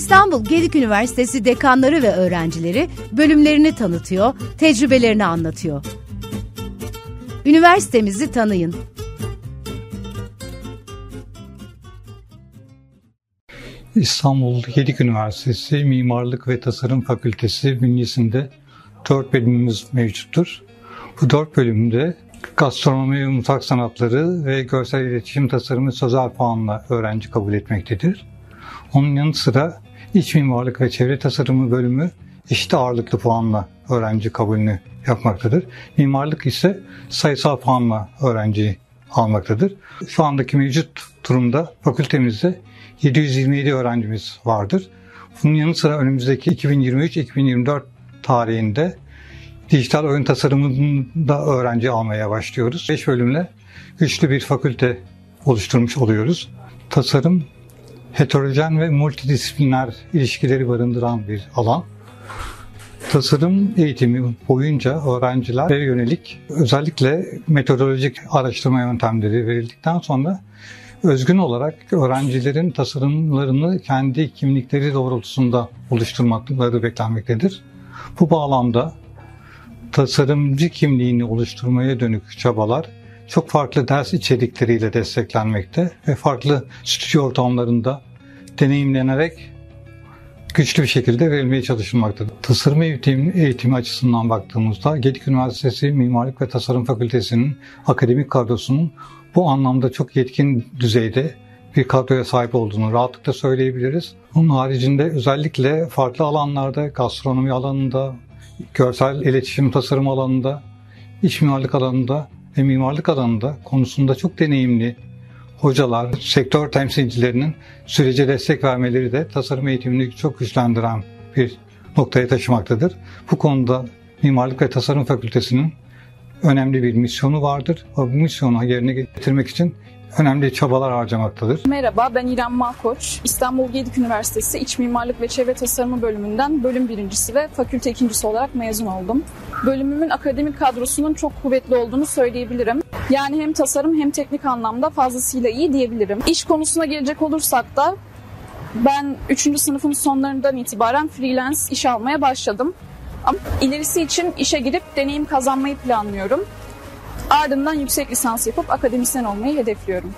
İstanbul Gedik Üniversitesi dekanları ve öğrencileri bölümlerini tanıtıyor, tecrübelerini anlatıyor. Üniversitemizi tanıyın. İstanbul Gedik Üniversitesi Mimarlık ve Tasarım Fakültesi bünyesinde dört bölümümüz mevcuttur. Bu dört bölümde gastronomi ve mutfak sanatları ve görsel iletişim tasarımı sözel puanla öğrenci kabul etmektedir. Onun yanı sıra iç mimarlık ve çevre tasarımı bölümü eşit ağırlıklı puanla öğrenci kabulünü yapmaktadır. Mimarlık ise sayısal puanla öğrenci almaktadır. Şu andaki mevcut durumda fakültemizde 727 öğrencimiz vardır. Bunun yanı sıra önümüzdeki 2023-2024 tarihinde dijital oyun tasarımında öğrenci almaya başlıyoruz. 5 bölümle güçlü bir fakülte oluşturmuş oluyoruz. Tasarım heterojen ve multidisipliner ilişkileri barındıran bir alan. Tasarım eğitimi boyunca öğrencilere yönelik özellikle metodolojik araştırma yöntemleri verildikten sonra özgün olarak öğrencilerin tasarımlarını kendi kimlikleri doğrultusunda oluşturmakları beklenmektedir. Bu bağlamda tasarımcı kimliğini oluşturmaya dönük çabalar çok farklı ders içerikleriyle desteklenmekte ve farklı stüdyo ortamlarında deneyimlenerek güçlü bir şekilde verilmeye çalışılmaktadır. Tasarım eğitimi, eğitimi açısından baktığımızda Gedik Üniversitesi Mimarlık ve Tasarım Fakültesi'nin akademik kadrosunun bu anlamda çok yetkin düzeyde bir kadroya sahip olduğunu rahatlıkla söyleyebiliriz. Bunun haricinde özellikle farklı alanlarda, gastronomi alanında, görsel iletişim tasarım alanında, iç mimarlık alanında ve mimarlık alanında konusunda çok deneyimli hocalar, sektör temsilcilerinin sürece destek vermeleri de tasarım eğitimini çok güçlendiren bir noktaya taşımaktadır. Bu konuda Mimarlık ve Tasarım Fakültesi'nin önemli bir misyonu vardır. Bu misyonu yerine getirmek için önemli çabalar harcamaktadır. Merhaba ben İrem Malkoç. İstanbul Gedik Üniversitesi İç Mimarlık ve Çevre Tasarımı bölümünden bölüm birincisi ve fakülte ikincisi olarak mezun oldum. Bölümümün akademik kadrosunun çok kuvvetli olduğunu söyleyebilirim. Yani hem tasarım hem teknik anlamda fazlasıyla iyi diyebilirim. İş konusuna gelecek olursak da ben 3. sınıfın sonlarından itibaren freelance iş almaya başladım. Ama ilerisi için işe girip deneyim kazanmayı planlıyorum. Ardından yüksek lisans yapıp akademisyen olmayı hedefliyorum.